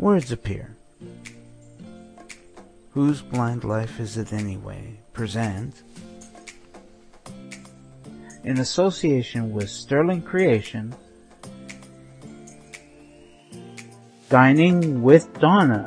Words appear. Whose blind life is it anyway? Present in association with Sterling Creation, Dining with Donna.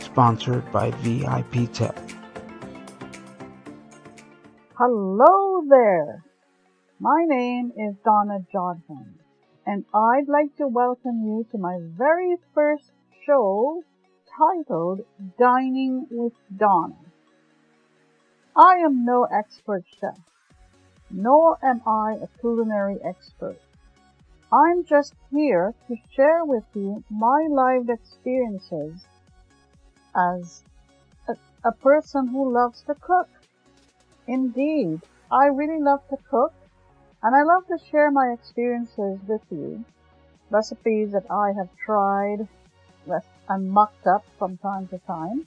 Sponsored by VIP Tech. Hello there. My name is Donna Jodham, and I'd like to welcome you to my very first show titled Dining with Donna. I am no expert chef, nor am I a culinary expert. I'm just here to share with you my lived experiences as a, a person who loves to cook. Indeed, I really love to cook and I love to share my experiences with you. Recipes that I have tried and mucked up from time to time.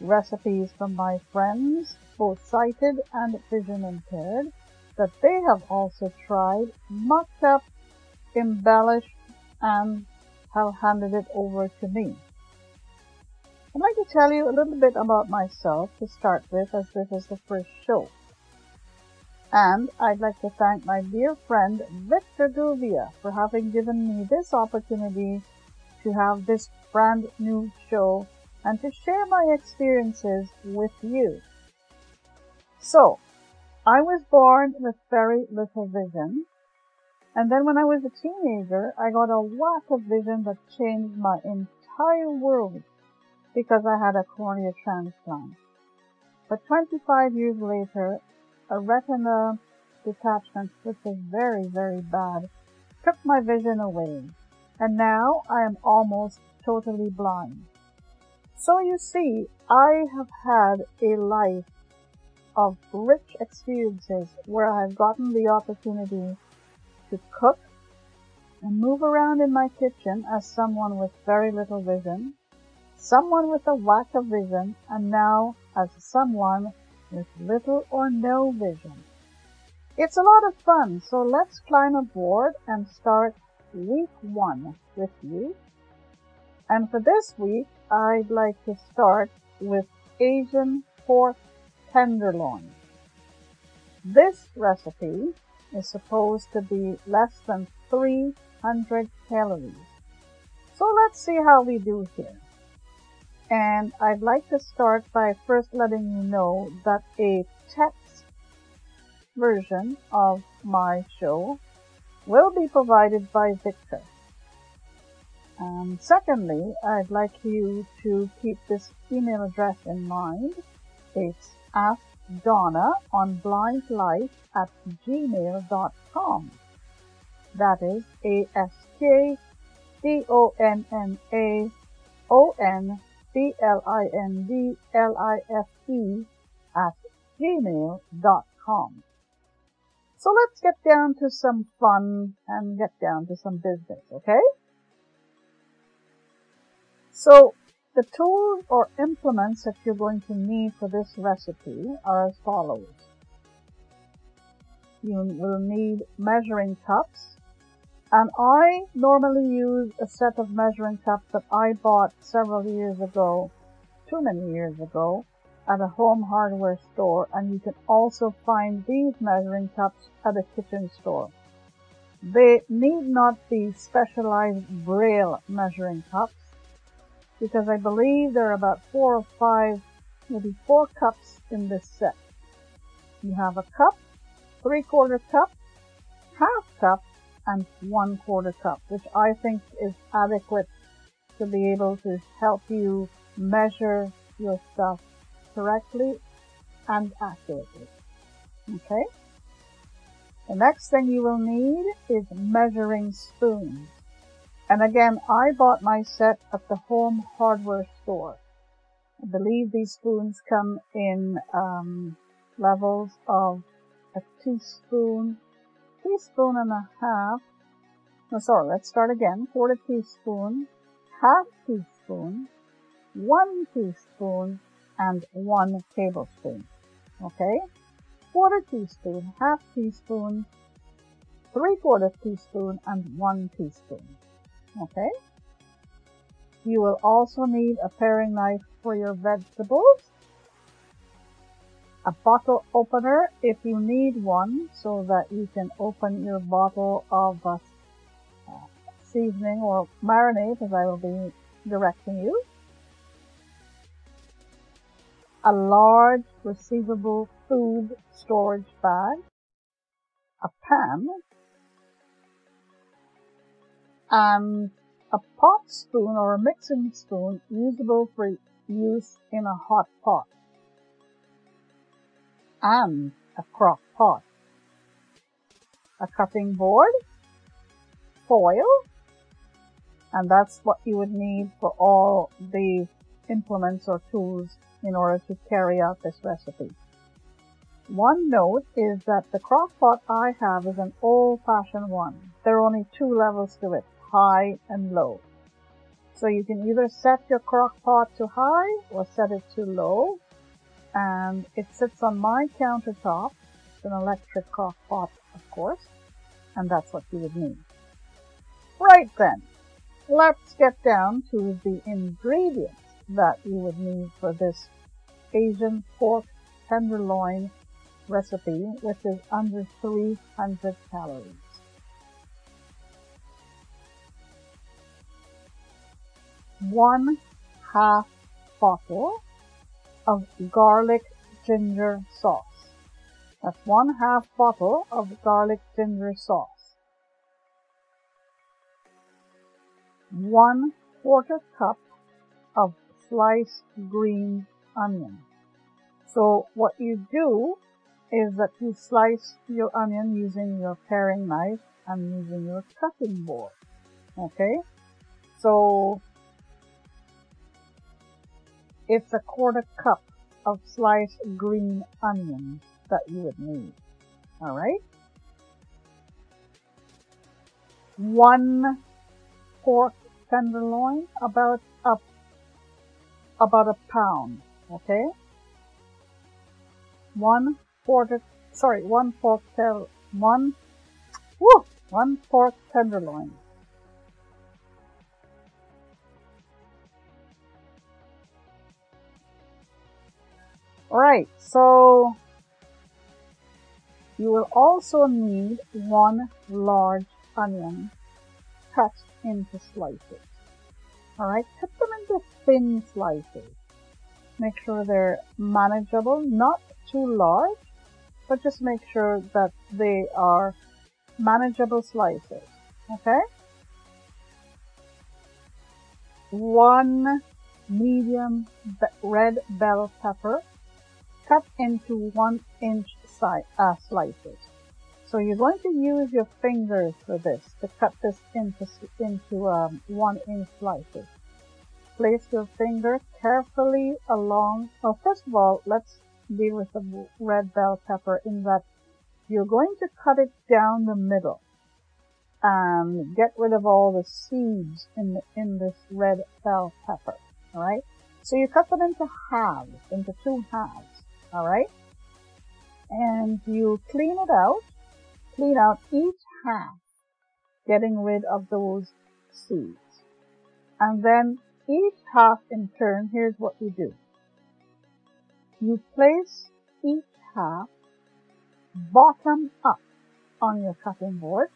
Recipes from my friends both sighted and vision impaired, that they have also tried, mucked up, embellished, and have handed it over to me. I'd like to tell you a little bit about myself to start with as this is the first show. And I'd like to thank my dear friend Victor Guvia for having given me this opportunity to have this brand new show and to share my experiences with you. So, I was born with very little vision. And then when I was a teenager, I got a whack of vision that changed my entire world because I had a cornea transplant. But 25 years later, a retina detachment, which was very, very bad, took my vision away. And now I am almost totally blind. So you see, I have had a life of rich experiences where I've gotten the opportunity to cook and move around in my kitchen as someone with very little vision, someone with a lack of vision, and now as someone with little or no vision. It's a lot of fun, so let's climb aboard and start week one with you. And for this week, I'd like to start with Asian pork tenderloin. This recipe is supposed to be less than 300 calories. So let's see how we do here. And I'd like to start by first letting you know that a text version of my show will be provided by Victor. And secondly, I'd like you to keep this email address in mind. It's ask Donna on blindlife at gmail.com. That is A-S-K-D-O-N-N-A-O-N-B-L-I-N-D-L-I-F-E at gmail.com. So let's get down to some fun and get down to some business, okay? So the tools or implements that you're going to need for this recipe are as follows. You will need measuring cups, and I normally use a set of measuring cups that I bought several years ago, too many years ago, at a home hardware store, and you can also find these measuring cups at a kitchen store. They need not be specialized braille measuring cups because I believe there are about four or five, maybe four cups in this set. You have a cup, three quarter cup, half cup, and one quarter cup, which I think is adequate to be able to help you measure your stuff correctly and accurately. Okay? The next thing you will need is measuring spoons. And again, I bought my set at the home hardware store. I believe these spoons come in um, levels of a teaspoon, teaspoon and a half. No, sorry, let's start again. Quarter teaspoon, half teaspoon, one teaspoon, and one tablespoon. Okay? Quarter teaspoon, half teaspoon, 3 quarter teaspoon and 1 teaspoon. Okay? You will also need a paring knife for your vegetables, a bottle opener if you need one so that you can open your bottle of uh, seasoning or marinade as I will be directing you. A large receivable food storage bag, a pan, and a pot spoon or a mixing spoon usable for use in a hot pot and a crock pot. A cutting board, foil, and that's what you would need for all the implements or tools in order to carry out this recipe. One note is that the crock pot I have is an old-fashioned one. There are only two levels to it high and low. So you can either set your crock pot to high or set it to low. And it sits on my countertop. It's an electric crock pot, of course. And that's what you would need. Right then, let's get down to the ingredients that you would need for this Asian pork tenderloin recipe, which is under 300 calories. one half bottle of garlic ginger sauce. That's one half bottle of garlic ginger sauce. One quarter cup of sliced green onion. So what you do is that you slice your onion using your paring knife and using your cutting board. Okay? So it's a quarter cup of sliced green onions that you would need. Alright? One pork tenderloin, about a, about a pound, okay? One quarter, sorry, one pork, one, woo, one pork tenderloin. Alright, so you will also need one large onion cut into slices. Alright, cut them into thin slices. Make sure they're manageable, not too large, but just make sure that they are manageable slices. Okay? One medium red bell pepper cut into one inch uh, slices. So you're going to use your fingers for this to cut this into, into um, one inch slices. Place your finger carefully along, well first of all, let's deal with the red bell pepper in that you're going to cut it down the middle and get rid of all the seeds in, the, in this red bell pepper, alright? So you cut them into halves, into two halves alright? And you clean it out, clean out each half, getting rid of those seeds. And then each half in turn, here's what you do. You place each half bottom up on your cutting board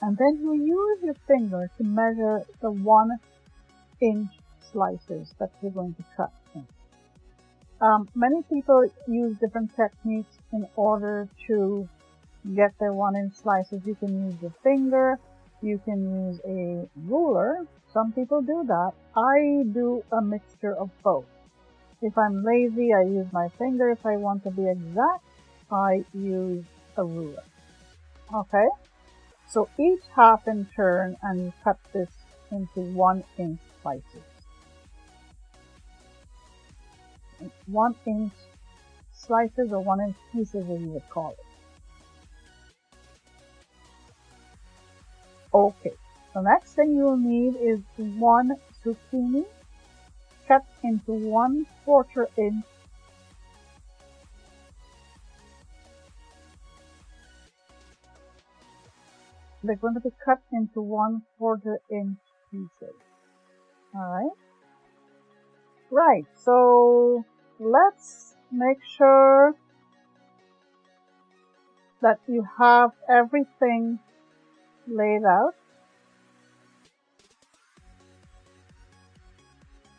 and then you use your finger to measure the one inch slices that you're going to cut. Um, many people use different techniques in order to get their one inch slices. You can use your finger, you can use a ruler. Some people do that. I do a mixture of both. If I'm lazy, I use my finger. If I want to be exact, I use a ruler. Okay? So each half in turn and you cut this into one inch slices. One inch slices or one inch pieces as you would call it. Okay, the next thing you'll need is one zucchini cut into one quarter inch they're going to be cut into one quarter inch pieces. Alright? Right, so let's make sure that you have everything laid out.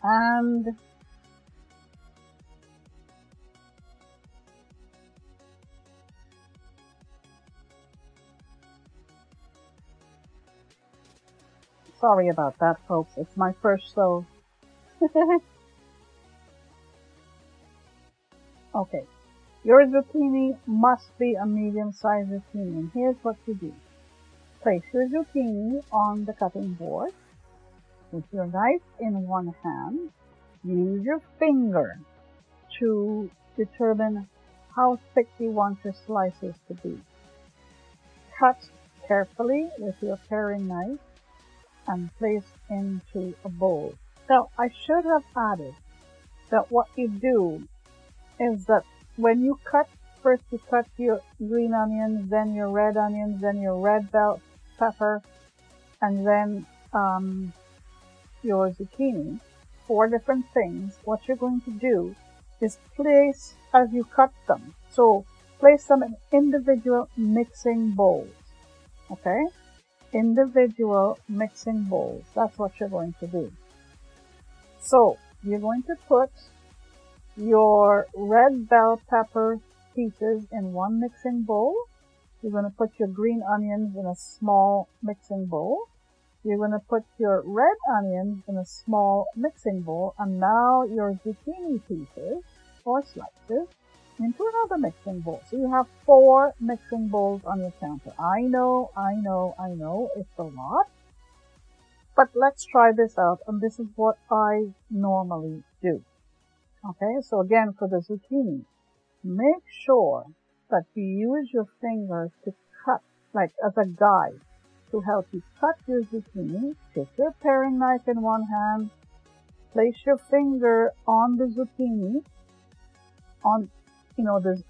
And Sorry about that, folks. It's my first show. okay. Your zucchini must be a medium-sized zucchini. Here's what you do. Place your zucchini on the cutting board. With your knife in one hand, use your finger to determine how thick you want your slices to be. Cut carefully with your paring knife and place into a bowl. Now, I should have added that what you do is that when you cut, first you cut your green onions, then your red onions, then your red bell pepper, and then um, your zucchini, four different things. What you're going to do is place as you cut them. So place them in individual mixing bowls. Okay? individual mixing bowls. That's what you're going to do. So you're going to put your red bell pepper pieces in one mixing bowl. You're going to put your green onions in a small mixing bowl. You're going to put your red onions in a small mixing bowl. And now your zucchini pieces or slices into another mixing bowl. So you have four mixing bowls on your counter. I know, I know, I know, it's a lot. But let's try this out, and this is what I normally do. Okay, so again, for the zucchini, make sure that you use your fingers to cut, like as a guide, to help you cut your zucchini. Take your paring knife in one hand, place your finger on the zucchini, on you know, the,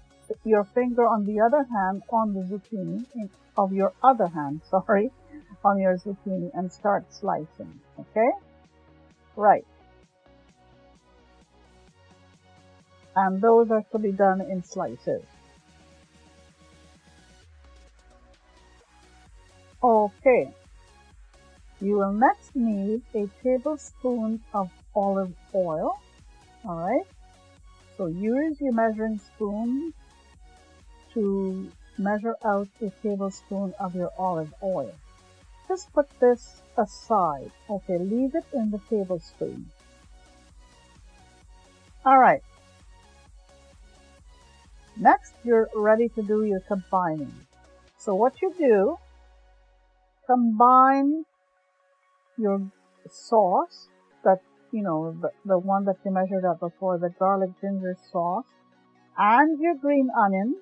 your finger on the other hand on the zucchini, of your other hand, sorry, on your zucchini and start slicing, okay? Right. And those are to be done in slices. Okay. You will next need a tablespoon of olive oil, alright? So use your measuring spoon to measure out a tablespoon of your olive oil. Just put this aside. Okay, leave it in the tablespoon. Alright. Next, you're ready to do your combining. So what you do, combine your sauce that you know, the, the one that you measured up before, the garlic ginger sauce, and your green onion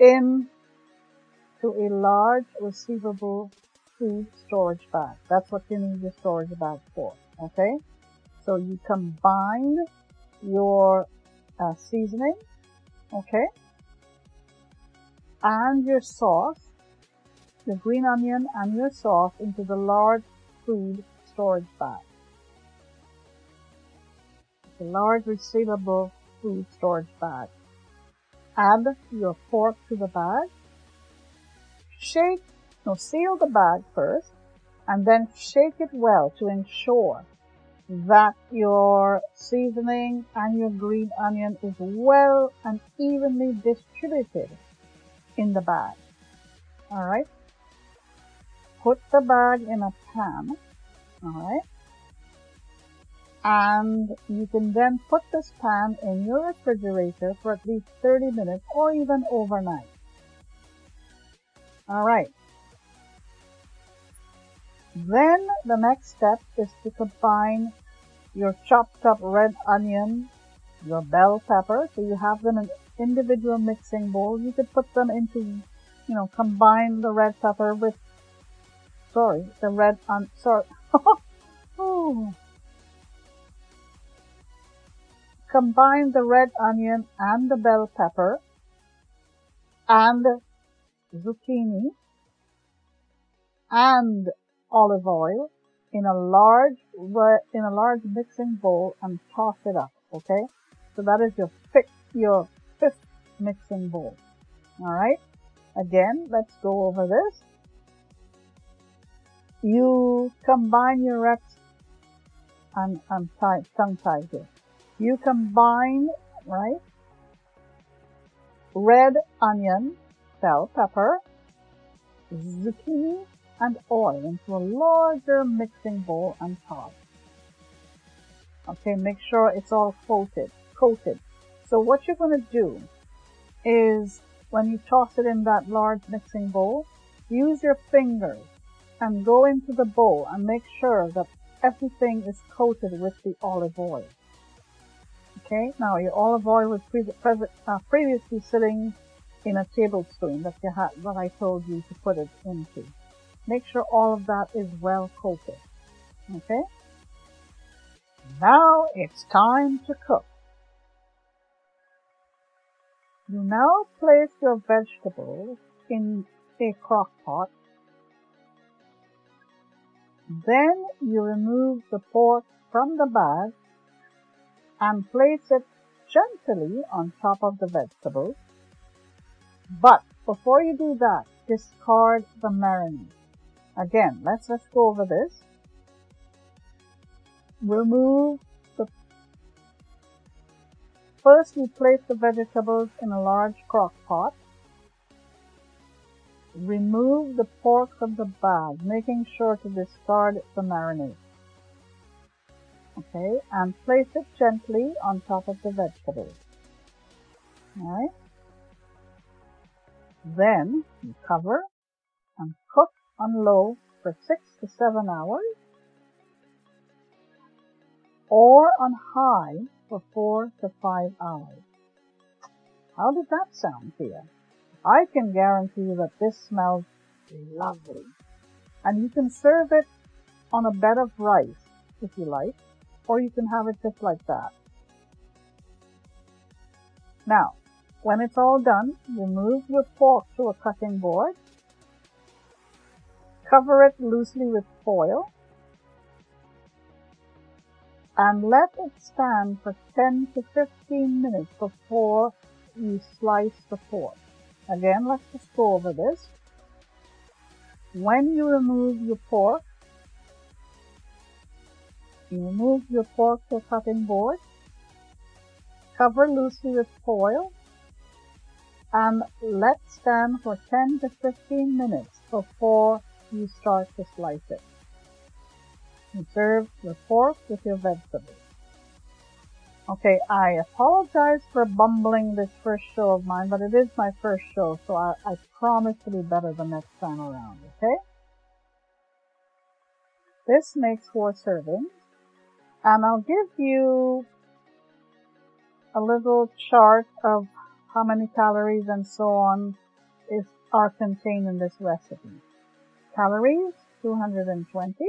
in to a large receivable food storage bag. That's what you need your storage bag for, okay? So you combine your uh, seasoning, okay? And your sauce, the green onion and your sauce into the large food storage bag. The large resealable food storage bag. Add your pork to the bag. Shake, no, seal the bag first and then shake it well to ensure that your seasoning and your green onion is well and evenly distributed in the bag. Alright? Put the bag in a pan alright and you can then put this pan in your refrigerator for at least 30 minutes or even overnight alright then the next step is to combine your chopped up red onion your bell pepper so you have them in individual mixing bowls you could put them into you know combine the red pepper with sorry the red on sorry. Combine the red onion and the bell pepper and zucchini, and olive oil in a large in a large mixing bowl and toss it up. Okay, so that is your fifth your fifth mixing bowl. All right. Again, let's go over this. You combine your reps. I'm I'm tongue tied here. You combine right red onion, bell pepper, zucchini, and oil into a larger mixing bowl and toss. Okay, make sure it's all coated, coated. So what you're going to do is when you toss it in that large mixing bowl, use your fingers and go into the bowl and make sure that everything is coated with the olive oil. Okay, now your olive oil was pre uh, previously sitting in a tablespoon that you had, that I told you to put it into. Make sure all of that is well coated. Okay? Now it's time to cook. You now place your vegetables in a crock pot. Then you remove the pork from the bag and place it gently on top of the vegetables. But before you do that, discard the marinade. Again, let's let's go over this. Remove the First we place the vegetables in a large crock pot. Remove the pork from the bag, making sure to discard the marinade okay, and place it gently on top of the vegetables. Alright. Then you cover and cook on low for six to seven hours or on high for four to five hours. How did that sound to you? I can guarantee you that this smells lovely. And you can serve it on a bed of rice if you like or you can have it just like that. Now, when it's all done, remove your fork to a cutting board, cover it loosely with foil, and let it stand for 10 to 15 minutes before you slice the pork. Again, let's just go over this. When you remove your pork, you Remove your pork to a cutting board. Cover loosely with foil and let stand for 10 to 15 minutes before you start to slice it. And serve the pork with your vegetables. Okay, I apologize for bumbling this first show of mine, but it is my first show, so I, I promise to be better the next time around, okay? This makes four servings and I'll give you a little chart of how many calories and so on is are contained in this recipe. Calories 220.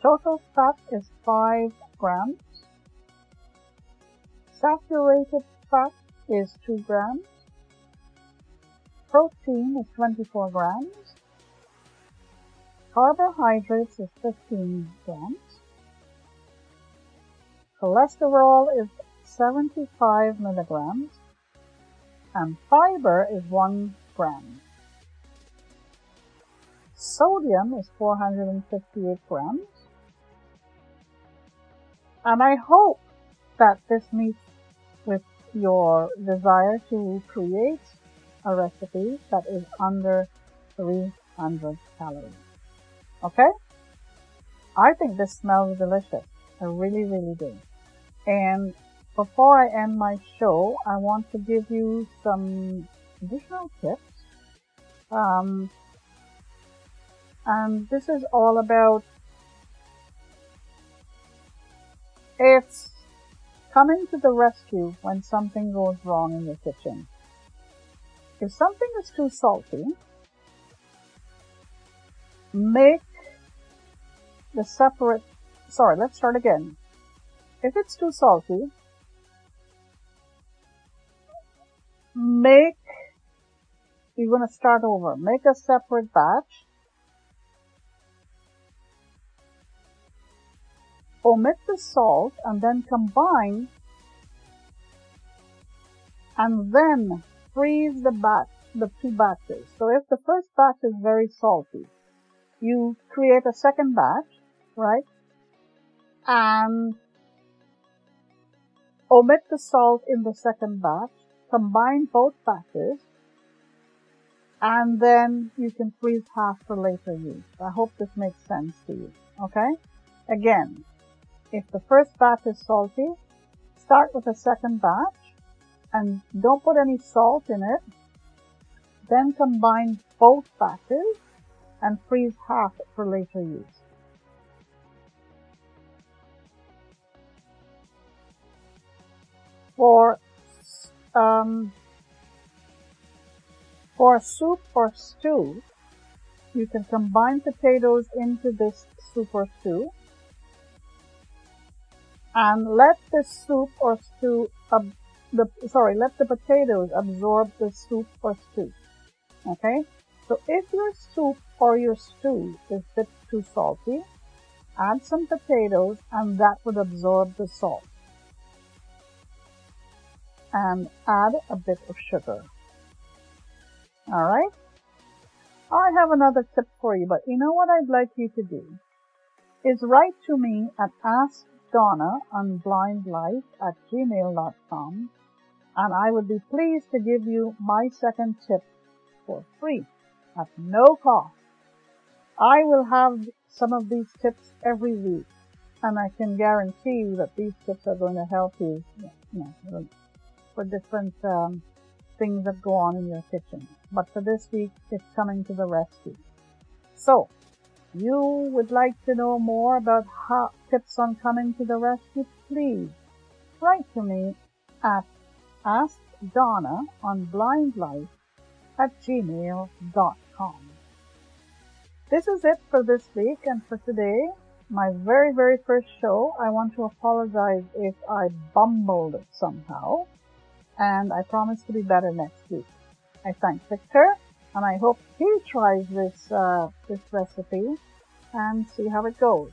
Total fat is 5 grams. Saturated fat is 2 grams. Protein is 24 grams. Carbohydrates is 15 grams. Cholesterol is 75 milligrams. And fiber is 1 gram. Sodium is 458 grams. And I hope that this meets with your desire to create a recipe that is under 300 calories. Okay? I think this smells delicious. I really, really do. And before I end my show, I want to give you some additional tips. Um, and this is all about it's coming to the rescue when something goes wrong in your kitchen. If something is too salty, make the separate, sorry, let's start again. If it's too salty, make, you're going to start over. Make a separate batch. Omit the salt and then combine and then freeze the batch, the two batches. So if the first batch is very salty, you create a second batch, right? And omit the salt in the second batch, combine both batches, and then you can freeze half for later use. I hope this makes sense to you, okay? Again, if the first batch is salty, start with a second batch, and don't put any salt in it. Then combine both batches and freeze half for later use. For um, for soup or stew, you can combine potatoes into this soup or stew and let the soup or stew the sorry, let the potatoes absorb the soup or stew. Okay? So if your soup or your stew is a bit too salty, add some potatoes and that would absorb the salt. And add a bit of sugar. Alright? I have another tip for you, but you know what I'd like you to do? Is write to me at askdonna on blindlife at gmail.com and I would be pleased to give you my second tip for free at no cost. I will have some of these tips every week and I can guarantee you that these tips are going to help you, you know, for different um, things that go on in your kitchen. But for this week, it's coming to the rescue. So, you would like to know more about how tips on coming to the rescue, please write to me at Ask Donna on blindlife at gmail.com. This is it for this week and for today. My very, very first show. I want to apologize if I bumbled somehow. And I promise to be better next week. I thank Victor and I hope he tries this, uh, this recipe and see how it goes.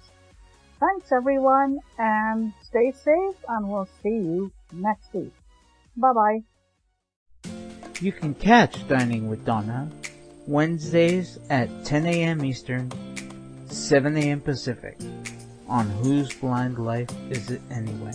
Thanks everyone and stay safe and we'll see you next week. Bye bye. You can catch Dining with Donna Wednesdays at 10 a.m. Eastern, 7 a.m. Pacific on Whose Blind Life Is It Anyway?